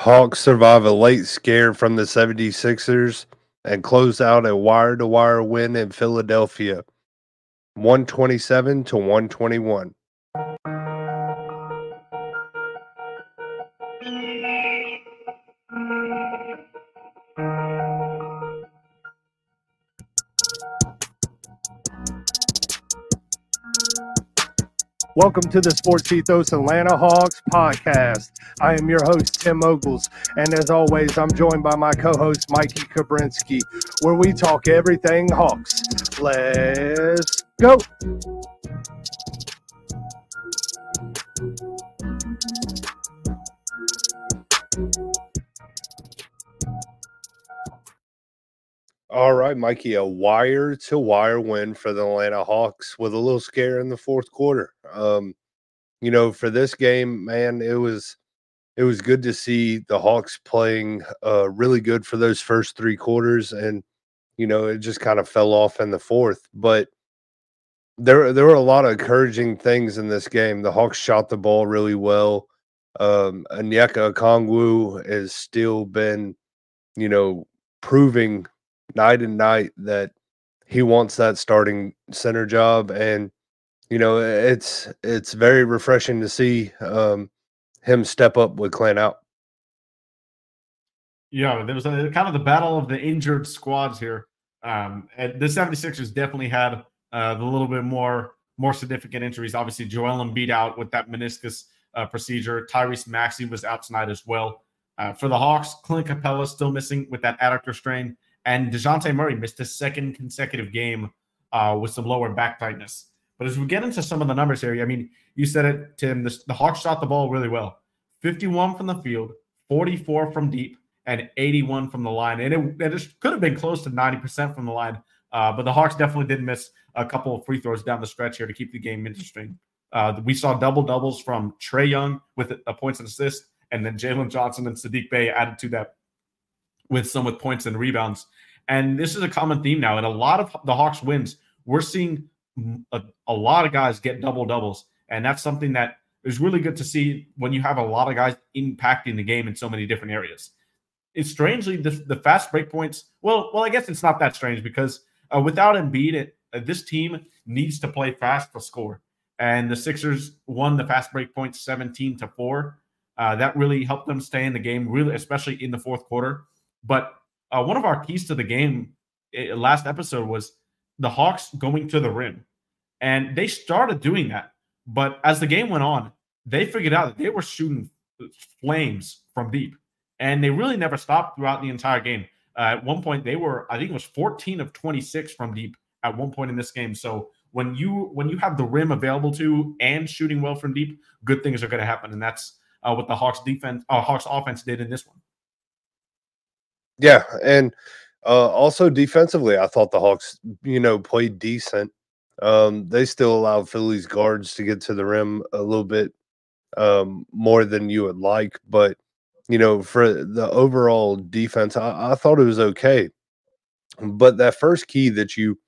Hawks survive a late scare from the 76ers and close out a wire to wire win in Philadelphia 127 to 121. Welcome to the Sports Ethos Atlanta Hawks podcast. I am your host, Tim Ogles, and as always, I'm joined by my co host, Mikey Kabrinsky, where we talk everything Hawks. Let's go. All right, Mikey, a wire to wire win for the Atlanta Hawks with a little scare in the fourth quarter. Um, you know, for this game, man, it was it was good to see the Hawks playing uh really good for those first three quarters and you know, it just kind of fell off in the fourth. But there there were a lot of encouraging things in this game. The Hawks shot the ball really well. Um Onyeka Okongwu has still been, you know, proving night and night that he wants that starting center job and you know it's it's very refreshing to see um, him step up with Clint out. Yeah, there was a, kind of the battle of the injured squads here. Um, and the 76ers definitely had uh, the little bit more more significant injuries. Obviously, Joel Embiid out with that meniscus uh, procedure. Tyrese Maxey was out tonight as well. Uh, for the Hawks, Clint Capela still missing with that adductor strain. And DeJounte Murray missed his second consecutive game uh, with some lower back tightness. But as we get into some of the numbers here, I mean, you said it, Tim, the, the Hawks shot the ball really well 51 from the field, 44 from deep, and 81 from the line. And it, it could have been close to 90% from the line. Uh, but the Hawks definitely did miss a couple of free throws down the stretch here to keep the game interesting. Uh, we saw double doubles from Trae Young with a, a points and assist, and then Jalen Johnson and Saddiq Bey added to that with some with points and rebounds. And this is a common theme now. In a lot of the Hawks wins, we're seeing a, a lot of guys get double doubles. And that's something that is really good to see when you have a lot of guys impacting the game in so many different areas. It's strangely the, the fast break points. Well, well, I guess it's not that strange because uh, without Embiid, it, uh, this team needs to play fast to score. And the Sixers won the fast break points 17 to 4. Uh, that really helped them stay in the game, really, especially in the fourth quarter. But uh, one of our keys to the game uh, last episode was the Hawks going to the rim. And they started doing that. But as the game went on, they figured out that they were shooting flames from deep. And they really never stopped throughout the entire game. Uh, at one point, they were, I think it was 14 of 26 from deep at one point in this game. So when you when you have the rim available to and shooting well from deep, good things are going to happen. And that's uh, what the Hawks defense, uh, Hawks offense did in this one. Yeah, and uh, also defensively, I thought the Hawks, you know, played decent. Um, they still allowed Philly's guards to get to the rim a little bit um, more than you would like, but you know, for the overall defense, I, I thought it was okay. But that first key that you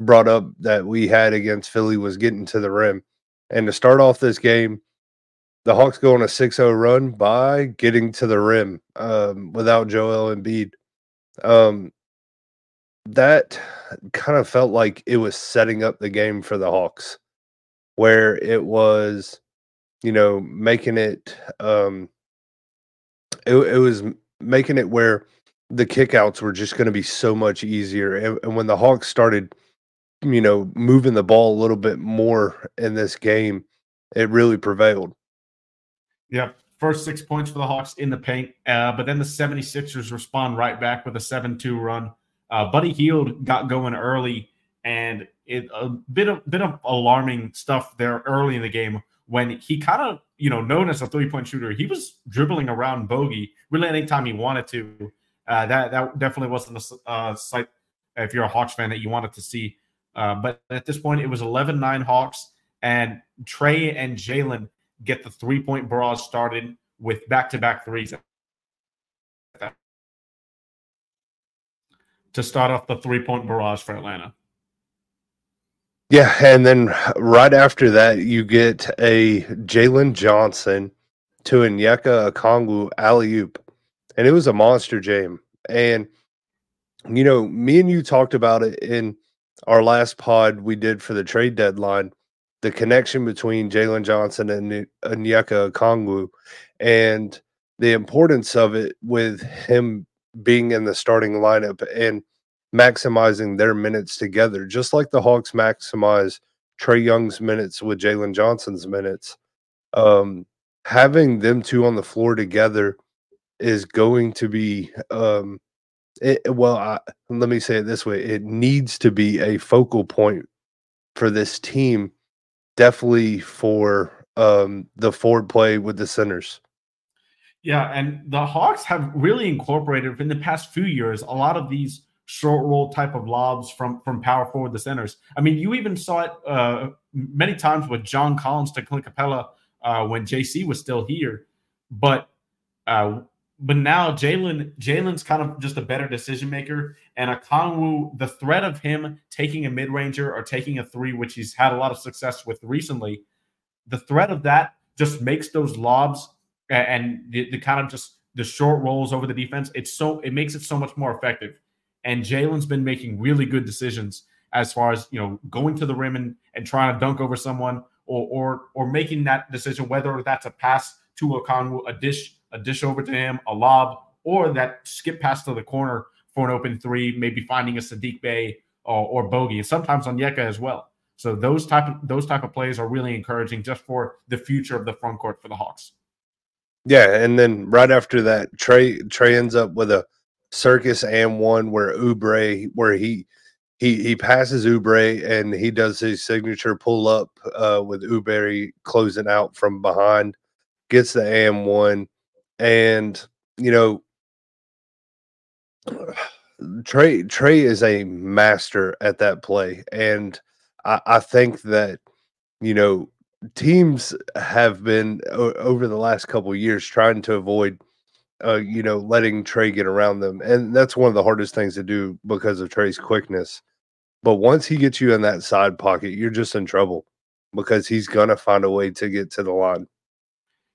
brought up that we had against Philly was getting to the rim. And to start off this game, the Hawks go on a 6-0 run by getting to the rim um, without Joel Embiid. Um, that kind of felt like it was setting up the game for the Hawks, where it was, you know, making it. Um, it, it was making it where the kickouts were just going to be so much easier, and, and when the Hawks started, you know, moving the ball a little bit more in this game, it really prevailed. Yep. First six points for the Hawks in the paint. Uh, but then the 76ers respond right back with a 7 2 run. Uh, Buddy Hield got going early, and it a bit of bit of alarming stuff there early in the game when he kind of you know known as a three point shooter. He was dribbling around bogey really anytime he wanted to. Uh, that that definitely wasn't a uh, sight if you're a Hawks fan that you wanted to see. Uh, but at this point, it was 11-9 Hawks, and Trae and Jalen get the three point barrage started with back to back threes to start off the three point barrage for Atlanta. Yeah, and then right after that, you get a Jalen Johnson to Onyeka Okongwu alley oop. and it was a monster jam. And you know, me and you talked about it in our last pod we did for the trade deadline. The connection between Jalen Johnson and Onyeka Okongwu, and the importance of it with him being in the starting lineup and maximizing their minutes together, just like the Hawks maximize Trae Young's minutes with Jalen Johnson's minutes. Um, having them two on the floor together is going to be um, it, well I, let me say it this way it needs to be a focal point for this team definitely for um, the forward play with the centers. Yeah and the hawks have really incorporated in the past few years a lot of these short roll type of lobs from from power forward the centers. I mean you even saw it uh, many times with john collins to clint Capela uh, when jc was still here but uh, but now Jalen Jalen's kind of just a better decision maker, and Okongwu, the threat of him taking a mid ranger or taking a three, which he's had a lot of success with recently, the threat of that just makes those lobs and the, the kind of just the short rolls over the defense. It's so it makes it so much more effective. And Jalen's been making really good decisions as far as you know going to the rim and, and trying to dunk over someone or or or making that decision whether that's a pass to Okongwu, a dish a dish over to him, a lob, or that skip pass to the corner for an open three, maybe finding a Saddiq Bey or, or Bogey, and sometimes Onyeka as well. So those type of those type of plays are really encouraging just for the future of the front court for the Hawks. Yeah, and then right after that, Trey Trae ends up with a circus and one where Oubre where he he he passes Oubre and he does his signature pull up uh, with Oubre closing out from behind, gets the AM one, and you know Trey Trae is a master at that play, and I, I think that you know teams have been o- over the last couple years trying to avoid uh, you know letting Trae get around them, and that's one of the hardest things to do because of Trae's quickness. But once he gets you in that side pocket, you're just in trouble because he's gonna find a way to get to the line.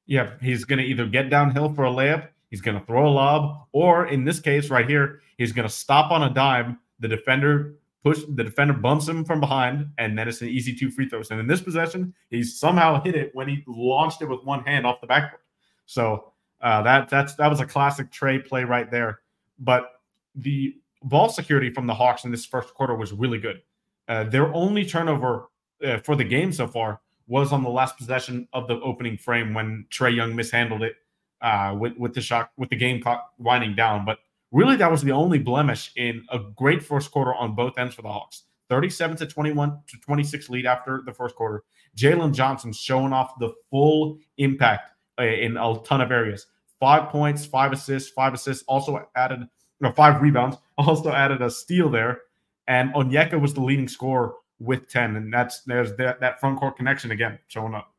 Yeah, he's going to either get downhill for a layup, he's going to throw a lob, or in this case right here, he's going to stop on a dime. The defender push the defender bumps him from behind, and then it's an easy two free throws. And in this possession, he somehow hit it when he launched it with one hand off the backboard. So uh, that that's that was a classic Trae play right there. But the ball security from the Hawks in this first quarter was really good. Uh, their only turnover uh, for the game so far was on the last possession of the opening frame when Trae Young mishandled it uh, with with the shot with the game clock winding down. But really, that was the only blemish in a great first quarter on both ends for the Hawks. 37 to 21 to 26 lead after the first quarter. Jalen Johnson showing off the full impact uh, in a ton of areas. Five points, five assists, five assists. Also added, five rebounds. Also added a steal there. And Onyeka was the leading scorer with 10 and that's there's that, that front court connection again showing up.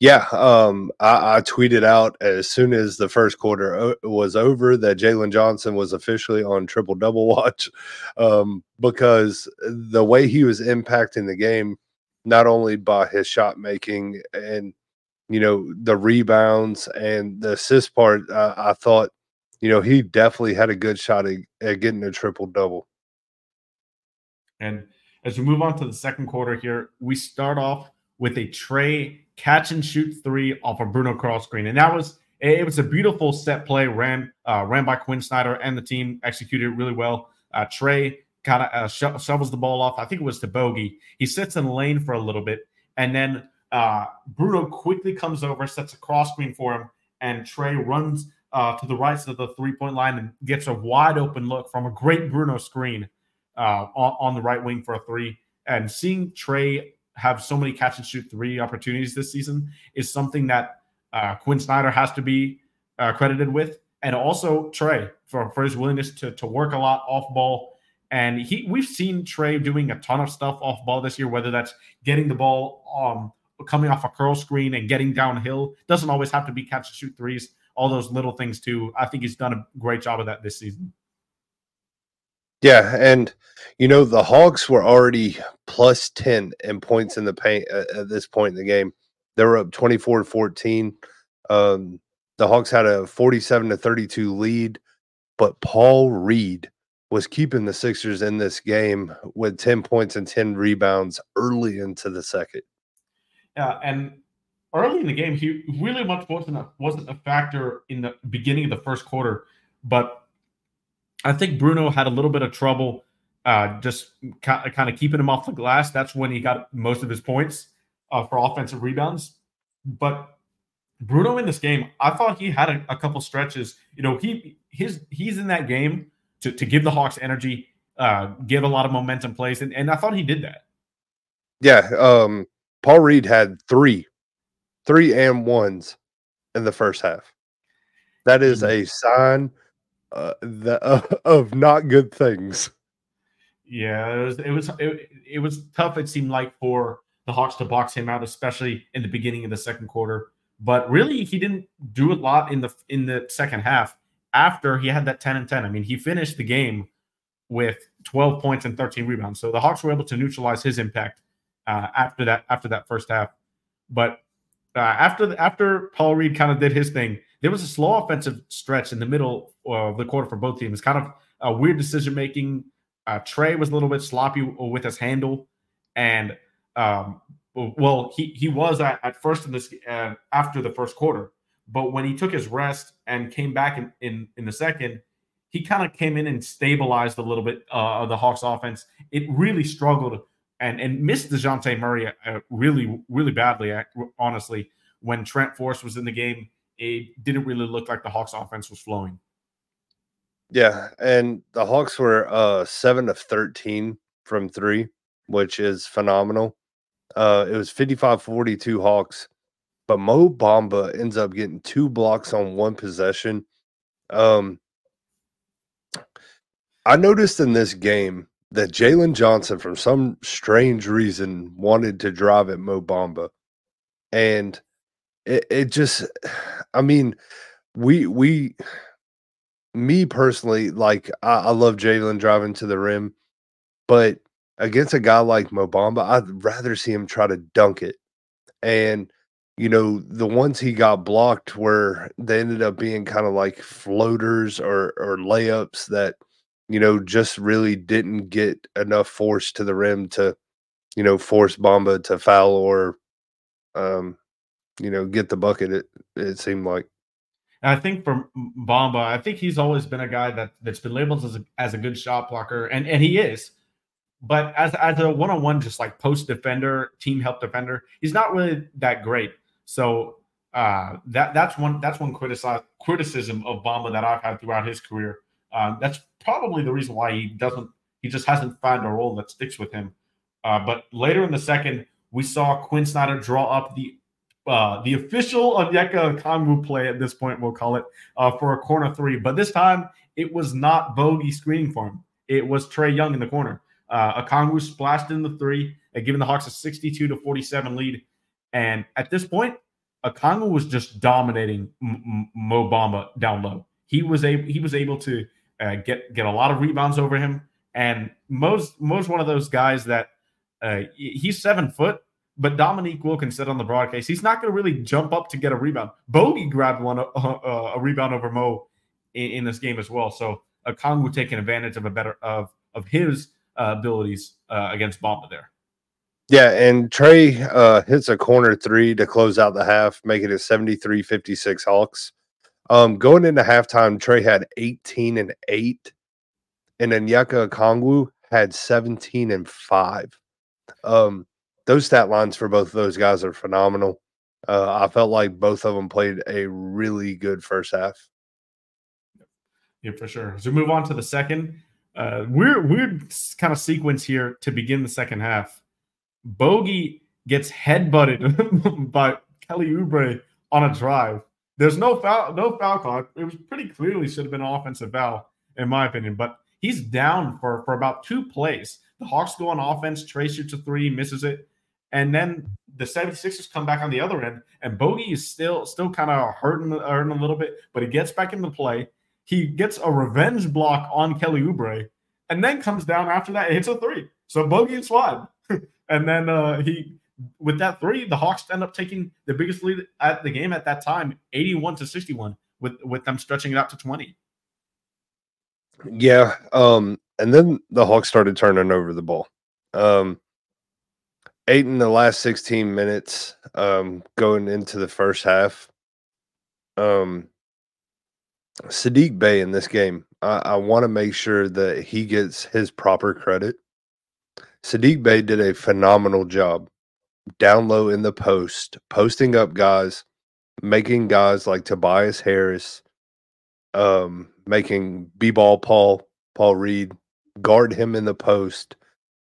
Yeah um I, I tweeted out as soon as the first quarter o- was over that jalen johnson was officially on triple double watch um because the way he was impacting the game not only by his shot making and you know the rebounds and the assist part uh, i thought you know he definitely had a good shot at, at getting a triple double. And as we move on to the second quarter here, we start off with a Trae catch and shoot three off a Bruno cross screen, and that was it was a beautiful set play ran uh, ran by Quin Snyder and the team executed really well. Uh, Trae kind of uh, sho- shovels the ball off. I think it was to Bogey. He sits in lane for a little bit, and then uh, Bruno quickly comes over, sets a cross screen for him, and Trae runs uh, to the right side of the three point line and gets a wide open look from a great Bruno screen uh, on, on, the right wing for a three. And seeing Trae have so many catch and shoot three opportunities this season is something that uh, Quin Snyder has to be uh, credited with. And also Trae for, for his willingness to, to work a lot off ball. And he we've seen Trae doing a ton of stuff off ball this year, whether that's getting the ball um, coming off a curl screen and getting downhill. Doesn't always have to be catch and shoot threes, all those little things too. I think he's done a great job of that this season. Yeah, and you know the Hawks were already plus 10 in points in the paint at, at this point in the game. They were up 24 14. Um, the Hawks had a 47 to 32 lead, but Paul Reed was keeping the Sixers in this game with 10 points and 10 rebounds early into the second. Yeah, and early in the game, he really much wasn't a, wasn't a factor in the beginning of the first quarter, but I think Bruno had a little bit of trouble uh, just kind of keeping him off the glass. That's when he got most of his points uh, for offensive rebounds. But Bruno in this game, I thought he had a, a, couple stretches. You know, he his he's in that game to, to give the Hawks energy, uh, give a lot of momentum plays, and, and I thought he did that. Yeah, um, Paul Reed had three, three and ones in the first half. That is mm-hmm. a sign uh, the, uh, of not good things. Yeah, it was it was it, it was tough. It seemed like for the Hawks to box him out, especially in the beginning of the second quarter. But really, he didn't do a lot in the in the second half. After he had that ten and ten, I mean, he finished the game with twelve points and thirteen rebounds. So the Hawks were able to neutralize his impact uh, after that after that first half. But uh, after the, after Paul Reed kind of did his thing, there was a slow offensive stretch in the middle of the quarter for both teams. Kind of a weird decision making uh, Trae was a little bit sloppy with his handle, and um, well, he he was at, at first in this uh, after the first quarter, but when he took his rest and came back in in, in the second, he kind of came in and stabilized a little bit uh, of the Hawks offense. It really struggled and and missed Dejounte Murray uh, really really badly. Honestly, when Trent Forrest was in the game, it didn't really look like the Hawks offense was flowing. Yeah, and the Hawks were uh 7 of 13 from 3, which is phenomenal. Uh it was 55-42 Hawks, but Mo Bamba ends up getting two blocks on one possession. Um I noticed in this game that Jalen Johnson, from some strange reason, wanted to drive at Mo Bamba. And it, it just I mean, we we me personally, like I, I love Jalen driving to the rim, but against a guy like Mo Bamba, I'd rather see him try to dunk it. And you know, the ones he got blocked were they ended up being kind of like floaters or or layups that you know just really didn't get enough force to the rim to you know force Bamba to foul or um you know get the bucket. It it seemed like. I think for Bamba, I think he's always been a guy that that's been labeled as a, as a good shot blocker, and and he is. But as as a one on one, just like post defender, team help defender, he's not really that great. So uh, that that's one that's one criticism of Bamba that I've had throughout his career. Uh, that's probably the reason why he doesn't he just hasn't found a role that sticks with him. Uh, but later in the second, we saw Quin Snyder draw up the uh, the official Onyeka Okongwu play at this point, we'll call it, uh, for a corner three. But this time, it was not Bogey screening for him. It was Trae Young in the corner. Uh, Okongwu splashed in the three, uh, giving the Hawks a 62 to 47 lead. And at this point, Okongwu was just dominating M- Mo Bamba down low. He was able he was able to uh, get get a lot of rebounds over him. And Mo's Mo's one of those guys that uh, he's seven foot, but Dominique Wilkins said on the broadcast, he's not going to really jump up to get a rebound. Bogey grabbed one uh, uh, a rebound over Mo in, in, this game as well. So uh, Okongwu taking advantage of a better of of his uh, abilities uh, against Bamba there. Yeah, and Trae uh, hits a corner three to close out the half, making it 73-56 Hawks. Um, going into halftime, Trae had 18 and 8, and then Onyeka Okongwu had 17 and 5. Um, those stat lines for both of those guys are phenomenal. Uh, I felt like both of them played a really good first half. Yeah, for sure. We move on to the second, uh, weird, weird kind of sequence here to begin the second half. Bogey gets headbutted by Kelly Oubre on a drive. There's no foul, no foul call. It was pretty clearly should have been an offensive foul, in my opinion. But he's down for for about two plays. The Hawks go on offense. Trae shoots a three, misses it. And then the 76ers come back on the other end, and Bogey is still still kind of hurting, hurting a little bit, but he gets back into play. He gets a revenge block on Kelly Oubre, and then comes down after that and hits a three. So Bogey is fine. and then uh, he with that three, the Hawks end up taking the biggest lead at the game at that time, 81 to 61, with with them stretching it out to 20. Yeah. Um, and then the Hawks started turning over the ball. Um, eight in the last 16 minutes, um, going into the first half. Um, Saddiq Bey in this game, I, I want to make sure that he gets his proper credit. Saddiq Bey did a phenomenal job down low in the post, posting up guys, making guys like Tobias Harris, um, making B ball Paul, Paul Reed, guard him in the post,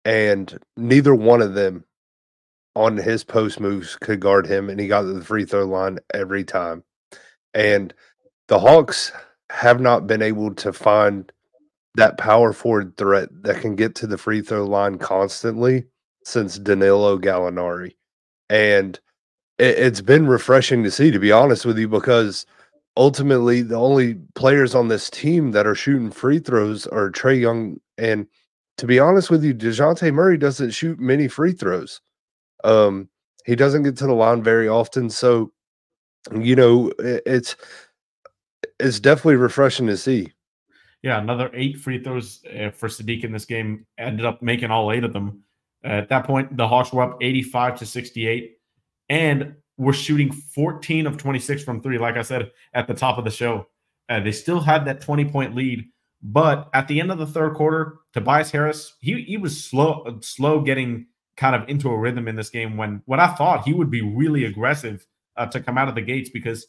and neither one of them on his post moves could guard him, and he got to the free throw line every time. And the Hawks have not been able to find that power forward threat that can get to the free throw line constantly since Danilo Gallinari. And it, it's been refreshing to see, to be honest with you, because ultimately the only players on this team that are shooting free throws are Trae Young. And to be honest with you, DeJounte Murray doesn't shoot many free throws. Um, he doesn't get to the line very often. So, you know, it, it's it's definitely refreshing to see. Yeah, another eight free throws uh, for Saddiq in this game. Ended up making all eight of them. Uh, at that point, the Hawks were up 85 to 68 and were shooting 14 of 26 from three, like I said at the top of the show. Uh, they still had that 20 point lead, but at the end of the third quarter, Tobias Harris, he, he was slow, slow getting kind of into a rhythm in this game when, when I thought he would be really aggressive uh, to come out of the gates because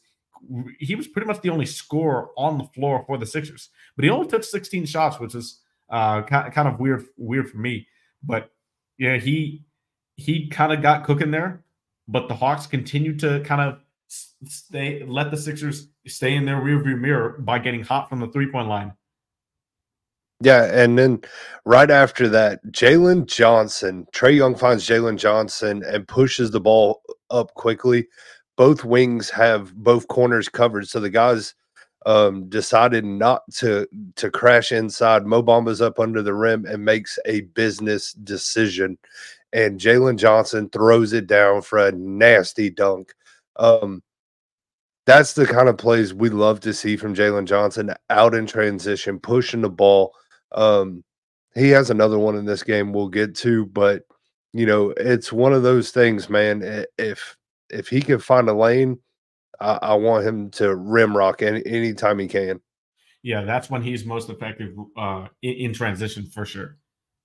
he was pretty much the only scorer on the floor for the Sixers. But he only took 16 shots, which is uh, kind of weird, weird for me. But yeah, he he kind of got cooking there, but the Hawks continued to kind of stay let the Sixers stay in their rearview mirror by getting hot from the three point line. Yeah, and then right after that, Jalen Johnson, Trae Young finds Jalen Johnson and pushes the ball up quickly. Both wings have both corners covered, so the guys um, decided not to to crash inside. Mo Bamba's up under the rim and makes a business decision, and Jalen Johnson throws it down for a nasty dunk. Um, that's the kind of plays we love to see from Jalen Johnson out in transition, pushing the ball. Um, he has another one in this game we'll get to, but you know, it's one of those things, man. If if he can find a lane, I, I want him to rim rock any anytime he can. Yeah, that's when he's most effective uh, in, in transition for sure.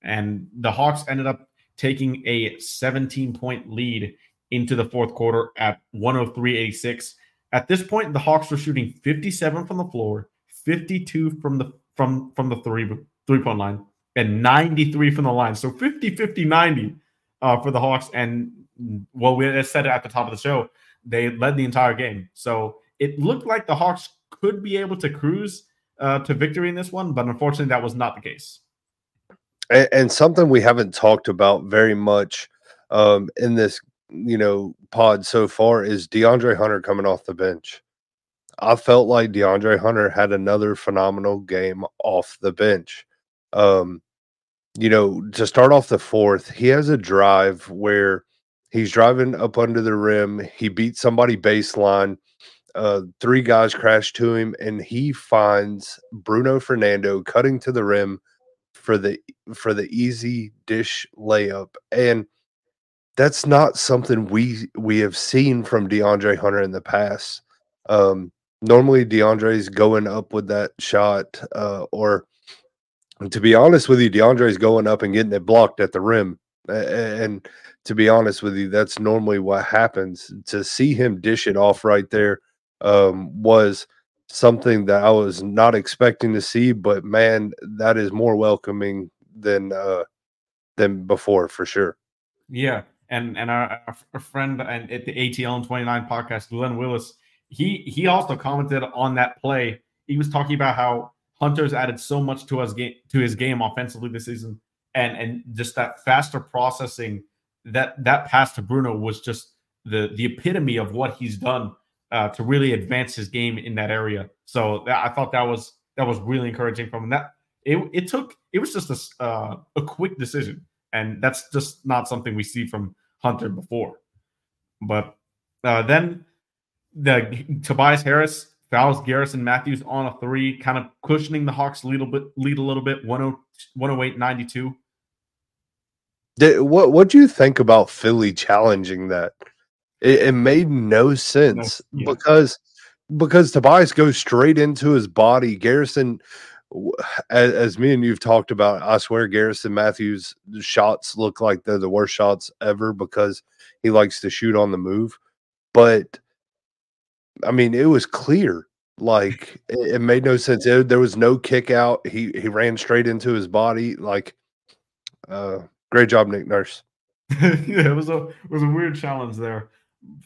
And the Hawks ended up taking a 17 point lead into the fourth quarter at 103.86. At this point, the Hawks were shooting 57 from the floor, 52 from the from from the three three point line, and 93 from the line. So 50, 50, 90 uh, for the Hawks. And well, we said it at the top of the show. They led the entire game. So it looked like the Hawks could be able to cruise uh, to victory in this one, but unfortunately, that was not the case. And, and something we haven't talked about very much um, in this, you know, pod so far is DeAndre Hunter coming off the bench. I felt like DeAndre Hunter had another phenomenal game off the bench. Um, you know, to start off the fourth, he has a drive where He's driving up under the rim. He beats somebody baseline. Uh, three guys crash to him, and he finds Bruno Fernando cutting to the rim for the for the easy dish layup. And that's not something we we have seen from DeAndre Hunter in the past. Um, normally DeAndre's going up with that shot, uh, or to be honest with you, DeAndre's going up and getting it blocked at the rim. And to be honest with you, that's normally what happens. To see him dish it off right there um, was something that I was not expecting to see. But man, that is more welcoming than uh, than before for sure. Yeah, and and our, our friend and at the ATL 29 podcast, Glenn Willis, he he also commented on that play. He was talking about how Hunter's added so much to us game to his game offensively this season, and and just that faster processing that that pass to Bruno was just the the epitome of what he's done uh, to really advance his game in that area. So that, I thought that was that was really encouraging from him. That it it took it was just a uh, a quick decision, and that's just not something we see from Hunter before. But uh, then the Tobias Harris fouls Garrison Matthews on a three, kind of cushioning the Hawks lead a bit, lead a little bit, 108 92. Did, what what do you think about Philly challenging that? It, it made no sense no, yeah. because because Tobias goes straight into his body. Garrison, as, as, me and you've talked about, I swear Garrison Matthews shots look like they're the worst shots ever because he likes to shoot on the move. But I mean, it was clear. Like it, it made no sense. It, there was no kick out. He he ran straight into his body. Like, uh, great job, Nick Nurse. yeah, it was a it was a weird challenge there,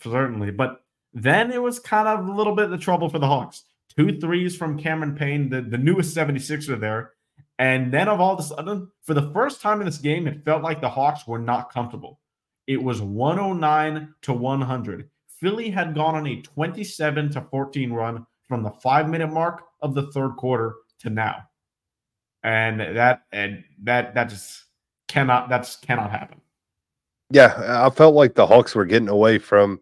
certainly. But then it was kind of a little bit of trouble for the Hawks. Two threes from Cameron Payne, the, the newest 76er there. And then of all of a sudden, for the first time in this game, it felt like the Hawks were not comfortable. It was 109 to 100. Philly had gone on a 27 to 14 run from the five minute mark of the third quarter to now. And that and that that just cannot that's cannot happen. Yeah, I felt like the Hawks were getting away from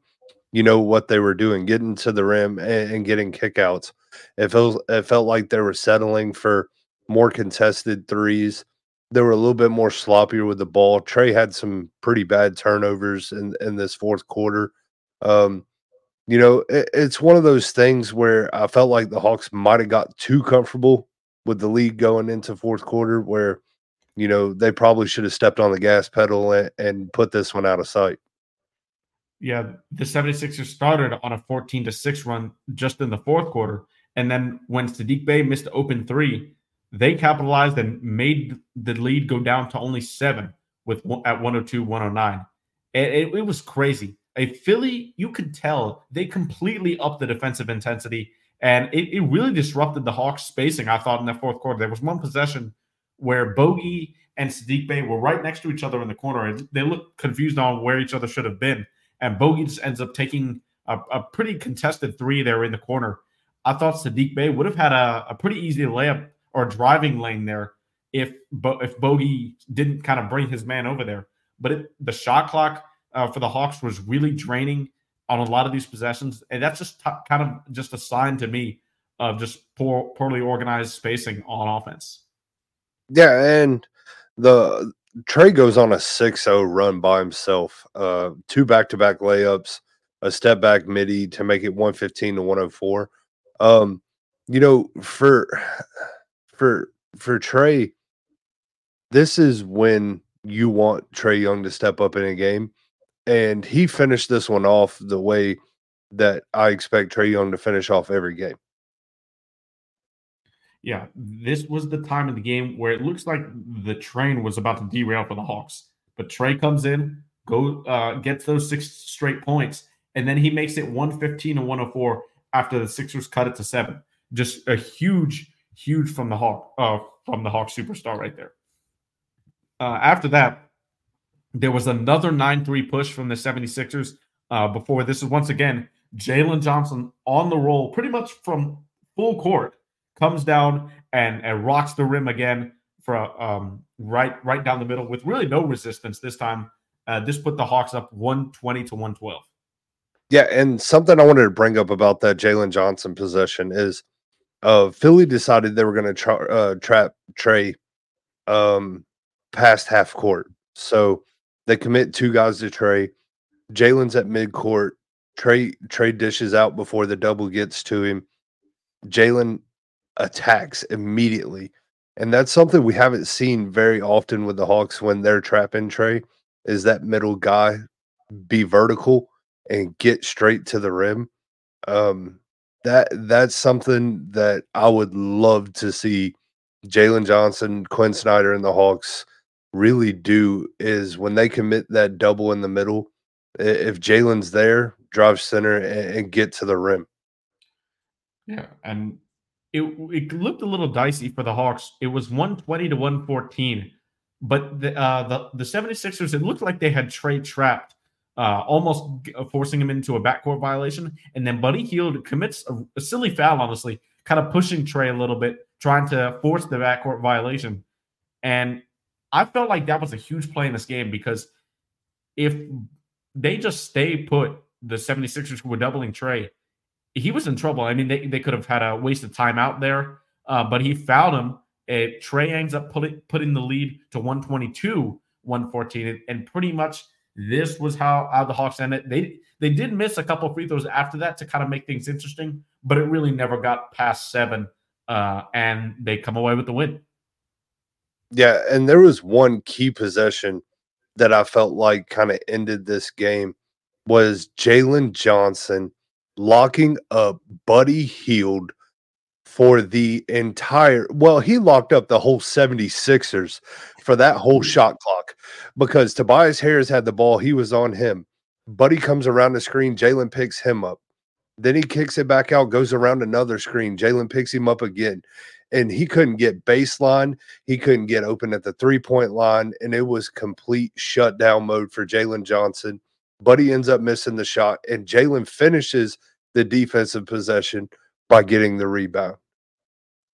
you know what they were doing, getting to the rim and, and getting kickouts. It felt it felt like they were settling for more contested threes. They were a little bit more sloppier with the ball. Trae had some pretty bad turnovers in in this fourth quarter. Um, you know, it, it's one of those things where I felt like the Hawks might have got too comfortable with the lead going into fourth quarter, where you know they probably should have stepped on the gas pedal and, and put this one out of sight yeah, the 76ers started on a 14 to 6 run just in the fourth quarter. And then when Saddiq Bey missed the open three, they capitalized and made the lead go down to only seven with at 102, 109. It, it, it was crazy. A Philly, you could tell they completely upped the defensive intensity and it, it really disrupted the Hawks spacing. I thought in the fourth quarter, there was one possession where Bogey and Saddiq Bey were right next to each other in the corner and they looked confused on where each other should have been and Bogey just ends up taking a, a, pretty contested three there in the corner. I thought Saddiq Bey would have had a, a pretty easy layup or driving lane there if if Bogey didn't kind of bring his man over there. But it, the shot clock uh, for the Hawks was really draining on a lot of these possessions, and that's just t- kind of just a sign to me of just poor, poorly organized spacing on offense. Yeah, and the Trae goes on a 6-0 run by himself. Uh, two back-to-back layups, a step back midi to make it 115 to 104. Um, you know, for for for Trae, this is when you want Trae Young to step up in a game. And he finished this one off the way that I expect Trae Young to finish off every game yeah, this was the time of the game where it looks like the train was about to derail for the Hawks. But Trae comes in, go uh, gets those six straight points, and then he makes it 115 and 104 after the Sixers cut it to seven. Just a huge, huge from the Hawk uh, from the Hawk superstar right there. Uh, after that, there was another 9-3 push from the 76ers uh, before this is once again Jalen Johnson on the roll pretty much from full court comes down and, and rocks the rim again for um, right right down the middle with really no resistance this time. Uh, this put the Hawks up 120 to 112. Yeah, and something I wanted to bring up about that Jalen Johnson possession is uh, Philly decided they were going to tra- uh, trap Trae um, past half court. So they commit two guys to Trae. Jalen's at mid court. Trey Trae dishes out before the double gets to him. Jalen attacks immediately. And that's something we haven't seen very often with the Hawks when they're trapping Trae is that middle guy be vertical and get straight to the rim. Um, that that's something that I would love to see Jalen Johnson, Quin Snyder, and the Hawks really do is when they commit that double in the middle. If Jalen's there, drive center and, and get to the rim. Yeah, and it, it looked a little dicey for the Hawks. It was 120 to 114. But the, uh, the, the 76ers, it looked like they had Trae trapped, uh, almost forcing him into a backcourt violation. And then Buddy Hield commits a, a silly foul, honestly, kind of pushing Trae a little bit, trying to force the backcourt violation. And I felt like that was a huge play in this game because if they just stay put. The 76ers who were doubling Trae, He was in trouble. I mean, they, they could have had a waste of time out there, uh, but he fouled him. It, Trae ends up putting, putting the lead to 122, 114. And pretty much this was how, how the Hawks ended. They they did miss a couple free throws after that to kind of make things interesting, but it really never got past seven. Uh, and they come away with the win. Yeah, and there was one key possession that I felt like kind of ended this game was Jalen Johnson locking up Buddy Hield for the entire well, he locked up the whole 76ers for that whole shot clock because Tobias Harris had the ball, he was on him. Buddy comes around the screen, Jalen picks him up. Then he kicks it back out, goes around another screen. Jalen picks him up again and he couldn't get baseline. He couldn't get open at the three point line, and it was complete shutdown mode for Jalen Johnson. Buddy ends up missing the shot, and Jalen finishes the defensive possession by getting the rebound.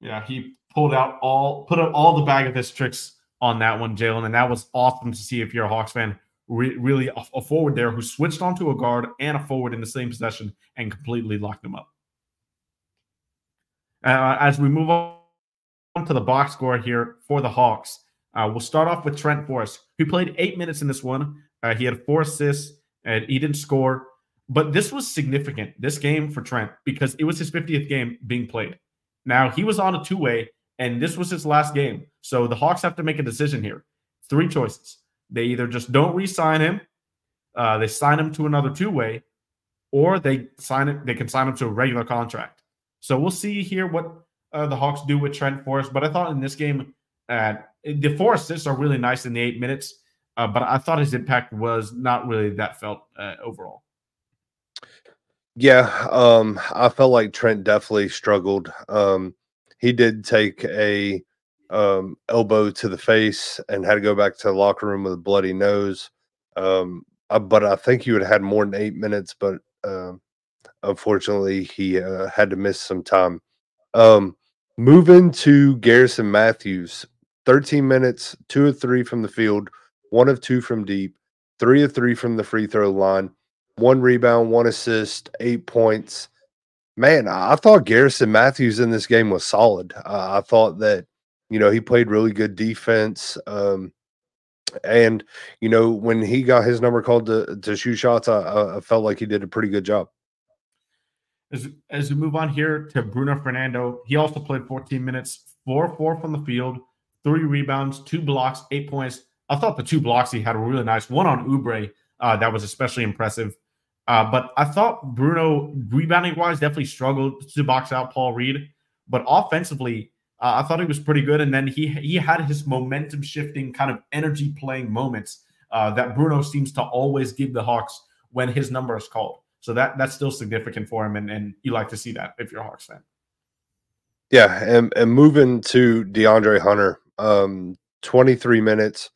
Yeah, he pulled out all, put up all the bag of his tricks on that one, Jalen, and that was awesome to see if you're a Hawks fan. Re- really, a, a forward there who switched onto a guard and a forward in the same possession and completely locked them up. Uh, as we move on to the box score here for the Hawks. Uh, we'll start off with Trent Forrest, who played eight minutes in this one. Uh, he had four assists and he didn't score, but this was significant, this game for Trent, because it was his 50th game being played. Now, he was on a two way, and this was his last game. So the Hawks have to make a decision here. Three choices. They either just don't re sign him, uh, they sign him to another two way, or they sign it, they can sign him to a regular contract. So we'll see here what uh, the Hawks do with Trent Forrest. But I thought in this game, uh, the four assists are really nice in the eight minutes. Uh, but I thought his impact was not really that felt uh, overall. Yeah, um, I felt like Trent definitely struggled. Um, he did take a um, elbow to the face and had to go back to the locker room with a bloody nose. Um, uh, but I think he would have had more than eight minutes, but uh, unfortunately, he uh, had to miss some time. Um, moving to Garrison Matthews, 13 minutes, two of three from the field, one of two from deep, three of three from the free throw line, one rebound, one assist, eight points. Man, I thought Garrison Matthews in this game was solid. Uh, I thought that, you know, he played really good defense. Um, and, you know, when he got his number called to, to shoot shots, I, I felt like he did a pretty good job. As, as we move on here to Bruno Fernando, he also played 14 minutes, four four from the field, three rebounds, two blocks, eight points. I thought the two blocks he had were really nice. One on Oubre, uh, that was especially impressive. Uh, but I thought Bruno, rebounding wise, definitely struggled to box out Paul Reed. But offensively, uh, I thought he was pretty good. And then he he had his momentum shifting, kind of energy playing moments uh, that Bruno seems to always give the Hawks when his number is called. So that that's still significant for him, and and you like to see that if you're a Hawks fan. Yeah, and and moving to DeAndre Hunter, um, 23 minutes,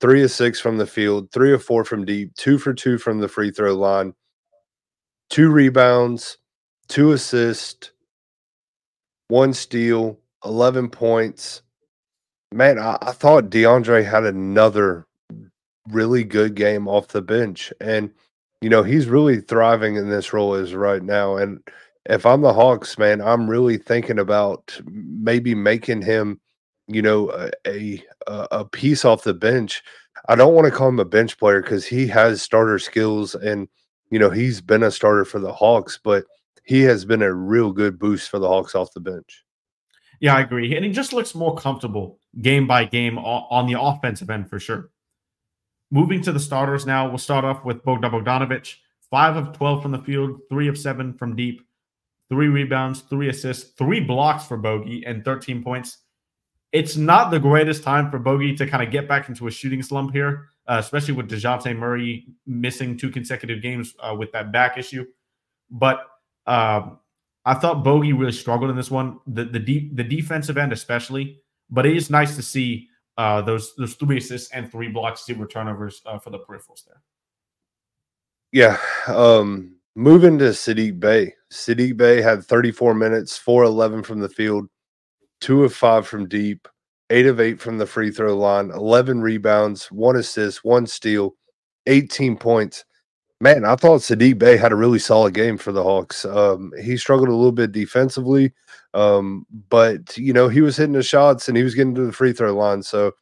three of six from the field, three of four from deep, two for two from the free throw line, two rebounds, two assists, one steal, 11 points. Man, I, I thought DeAndre had another really good game off the bench. And you know, he's really thriving in this role as right now. And if I'm the Hawks, man, I'm really thinking about maybe making him, you know, a a, a piece off the bench. I don't want to call him a bench player because he has starter skills and you know he's been a starter for the Hawks, but he has been a real good boost for the Hawks off the bench. Yeah, I agree, and he just looks more comfortable game by game on the offensive end for sure. Moving to the starters now, we'll start off with Bogdan Bogdanovic. Five of 12 from the field, three of seven from deep, three rebounds, three assists, three blocks for Bogey, and 13 points. It's not the greatest time for Bogey to kind of get back into a shooting slump here, uh, especially with DeJounte Murray missing two consecutive games uh, with that back issue. But um, I thought Bogey really struggled in this one, the the, de- the defensive end especially. But it is nice to see uh, those those three assists and three blocks, zero turnovers uh, for the peripherals there. Yeah. Um, moving to Saddiq Bey. Saddiq Bey had 34 minutes, 4 11 from the field, 2 of 5 from deep, 8 of 8 from the free throw line, 11 rebounds, 1 assist, 1 steal, 18 points. Man, I thought Saddiq Bey had a really solid game for the Hawks. Um, he struggled a little bit defensively, um, but you know he was hitting the shots and he was getting to the free throw line. So,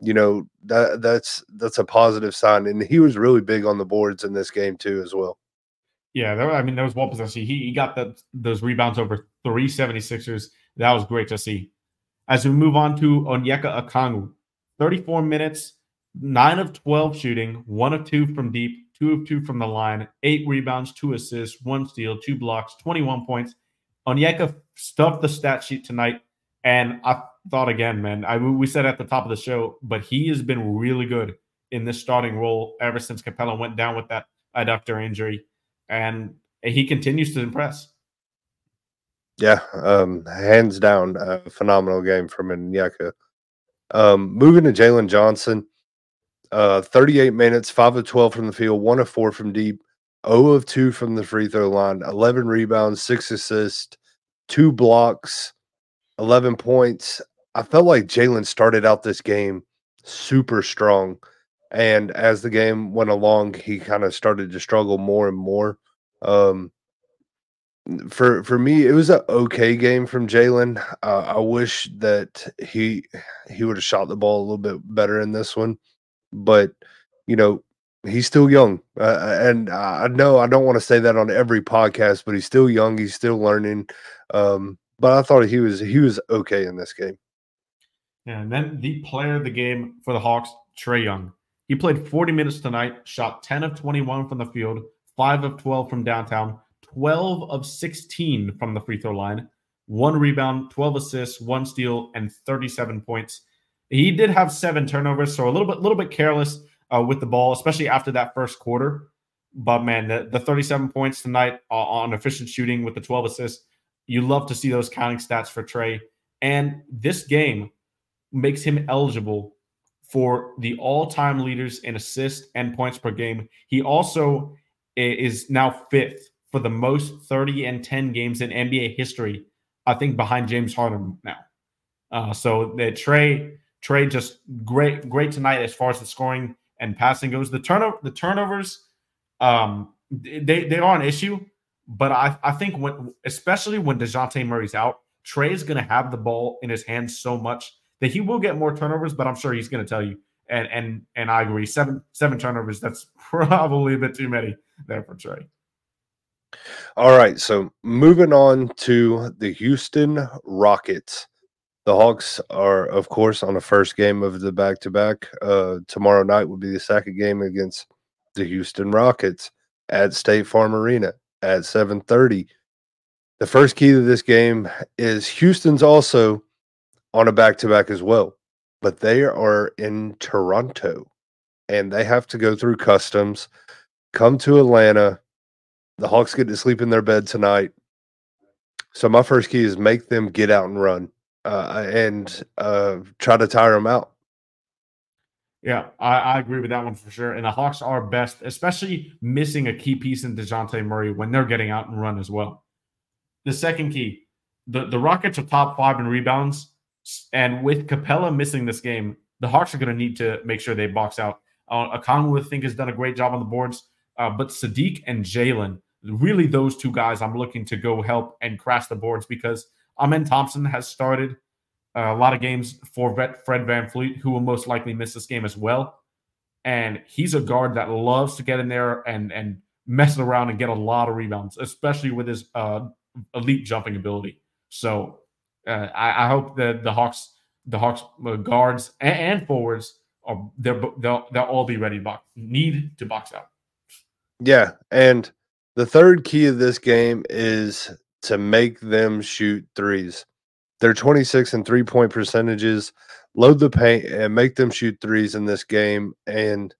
you know that that's that's a positive sign. And he was really big on the boards in this game too, as well. Yeah, there, I mean, there was one possession. He, he got the, those rebounds over three 76ers. That was great to see. As we move on to Onyeka Okongwu, 34 minutes, 9 of 12 shooting, 1 of 2 from deep, 2 of 2 from the line, 8 rebounds, 2 assists, 1 steal, 2 blocks, 21 points. Onyeka stuffed the stat sheet tonight. And I thought again, man, I, we said at the top of the show, but he has been really good in this starting role ever since Capela went down with that adductor injury. And he continues to impress. Yeah, um, hands down, a phenomenal game from Onyeka. Um, moving to Jalen Johnson, uh, 38 minutes, 5 of 12 from the field, 1 of 4 from deep, 0 of 2 from the free throw line, 11 rebounds, 6 assists, 2 blocks, 11 points. I felt like Jalen started out this game super strong. And as the game went along, he kind of started to struggle more and more. Um, for for me, it was an okay game from Jalen. Uh, I wish that he he would have shot the ball a little bit better in this one but you know he's still young, uh, and I know I don't want to say that on every podcast, but he's still young. He's still learning. Um, but I thought he was he was okay in this game. And then the player of the game for the Hawks, Trae Young. He played 40 minutes tonight, shot 10 of 21 from the field, 5 of 12 from downtown, 12 of 16 from the free throw line, one rebound, 12 assists, one steal, and 37 points. He did have seven turnovers, so a little bit, little bit careless uh, with the ball, especially after that first quarter. But man, the, the 37 points tonight uh, on efficient shooting with the 12 assists, you love to see those counting stats for Trae. And this game makes him eligible for the all-time leaders in assists and points per game. He also is now fifth for the most 30 and 10 games in NBA history. I think behind James Harden now. Uh, so that Trae Trae just great, great tonight as far as the scoring and passing goes. The turnover, the turnovers, um, they they are an issue, but I I think when especially when Dejounte Murray's out, Trae is going to have the ball in his hands so much that he will get more turnovers. But I'm sure he's going to tell you, and and and I agree, seven seven turnovers. That's probably a bit too many there for Trae. All right, so moving on to the Houston Rockets. The Hawks are, of course, on the first game of the back to back. Tomorrow night will be the second game against the Houston Rockets at State Farm Arena at 7:30. The first key to this game is Houston's also on a back to back as well, but they are in Toronto and they have to go through customs, come to Atlanta. The Hawks get to sleep in their bed tonight. So my first key is make them get out and run uh, and uh, try to tire them out. Yeah, I, I, agree with that one for sure. And the Hawks are best, especially missing a key piece in Dejounte Murray when they're getting out and run as well. The second key, the, the Rockets are top five in rebounds. And with Capela missing this game, the Hawks are going to need to make sure they box out. Uh, Okongwu, I think, has done a great job on the boards. Uh, but Saddiq and Jalen, really those two guys I'm looking to go help and crash the boards because – Amen Thompson has started uh, a lot of games for Fred Van VanVleet, who will most likely miss this game as well. And he's a guard that loves to get in there and and mess around and get a lot of rebounds, especially with his uh, elite jumping ability. So uh, I, I, hope that the Hawks, the Hawks uh, guards and, and forwards, are they'll, they'll they'll all be ready to box. Need to box out. Yeah, and the third key of this game is to make them shoot threes. They're 26 and three point percentages. Load the paint and make them shoot threes in this game. And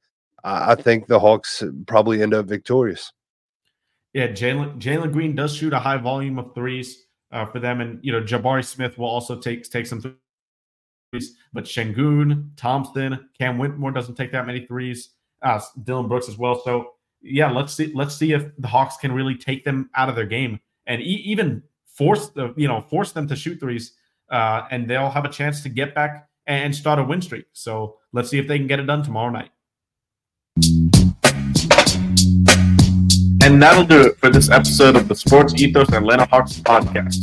I think the Hawks probably end up victorious. Yeah, Jalen Jalen Green does shoot a high volume of threes uh, for them, and you know Jabari Smith will also take take some threes. But Sengun, Thompson, Cam Whitmore doesn't take that many threes. Uh, Dillon Brooks as well. So yeah, let's see let's see if the Hawks can really take them out of their game and e- even force the you know force them to shoot threes, uh, and they'll have a chance to get back and start a win streak. So let's see if they can get it done tomorrow night. And that'll do it for this episode of the Sports Ethos Atlanta Hawks podcast.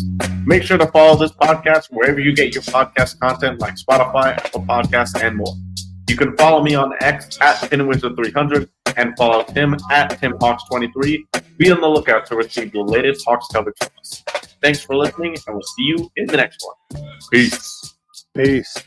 Make sure to follow this podcast wherever you get your podcast content, like Spotify, Apple Podcasts, and more. You can follow me on X at PinWizard300 and follow Tim at TimHawks23. Be on the lookout to receive the latest Hawks coverage from us. Thanks for listening, and we'll see you in the next one. Peace. Peace.